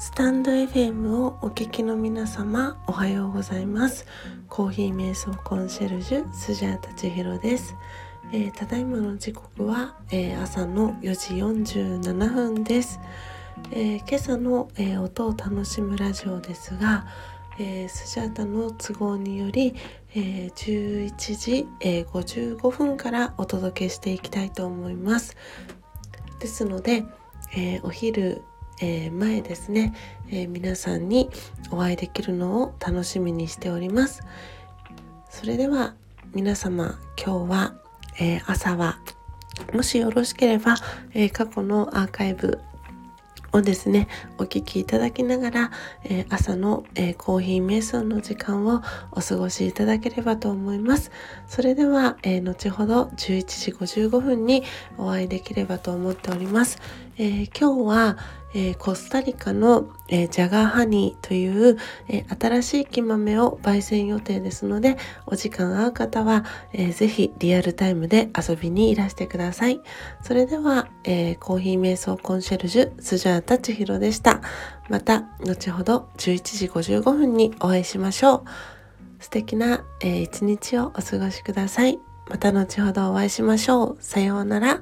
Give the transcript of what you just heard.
スタンド FM をお聞きの皆様おはようございます。コーヒー瞑想コンシェルジュスジャータチヒロです、えー、ただいまの時刻は、えー、朝の4時47分です、えー、今朝の、音を楽しむラジオですが、スジャータの都合により、え11時、え55分からお届けしていきたいと思います。ですので、お昼えー、前ですね、えー、皆さんにお会いできるのを楽しみにしております。それでは皆様今日は、えー、朝はもしよろしければ、え過去のアーカイブをですねお聞きいただきながら、えー、朝の、えー、コーヒー瞑想の時間をお過ごしいただければと思います。それでは、えー、後ほど11時55分にお会いできればと思っております、え今日は、えコスタリカの、えジャガーハニーという、え新しい木豆を焙煎予定ですのでお時間合う方は、えー、ぜひリアルタイムで遊びにいらしてください。それでは、えコーヒー瞑想コンシェルジュスジャータチヒロでした。また後ほど11時55分にお会いしましょう。素敵な、えー、一日をお過ごしください。また後ほどお会いしましょう。さようなら。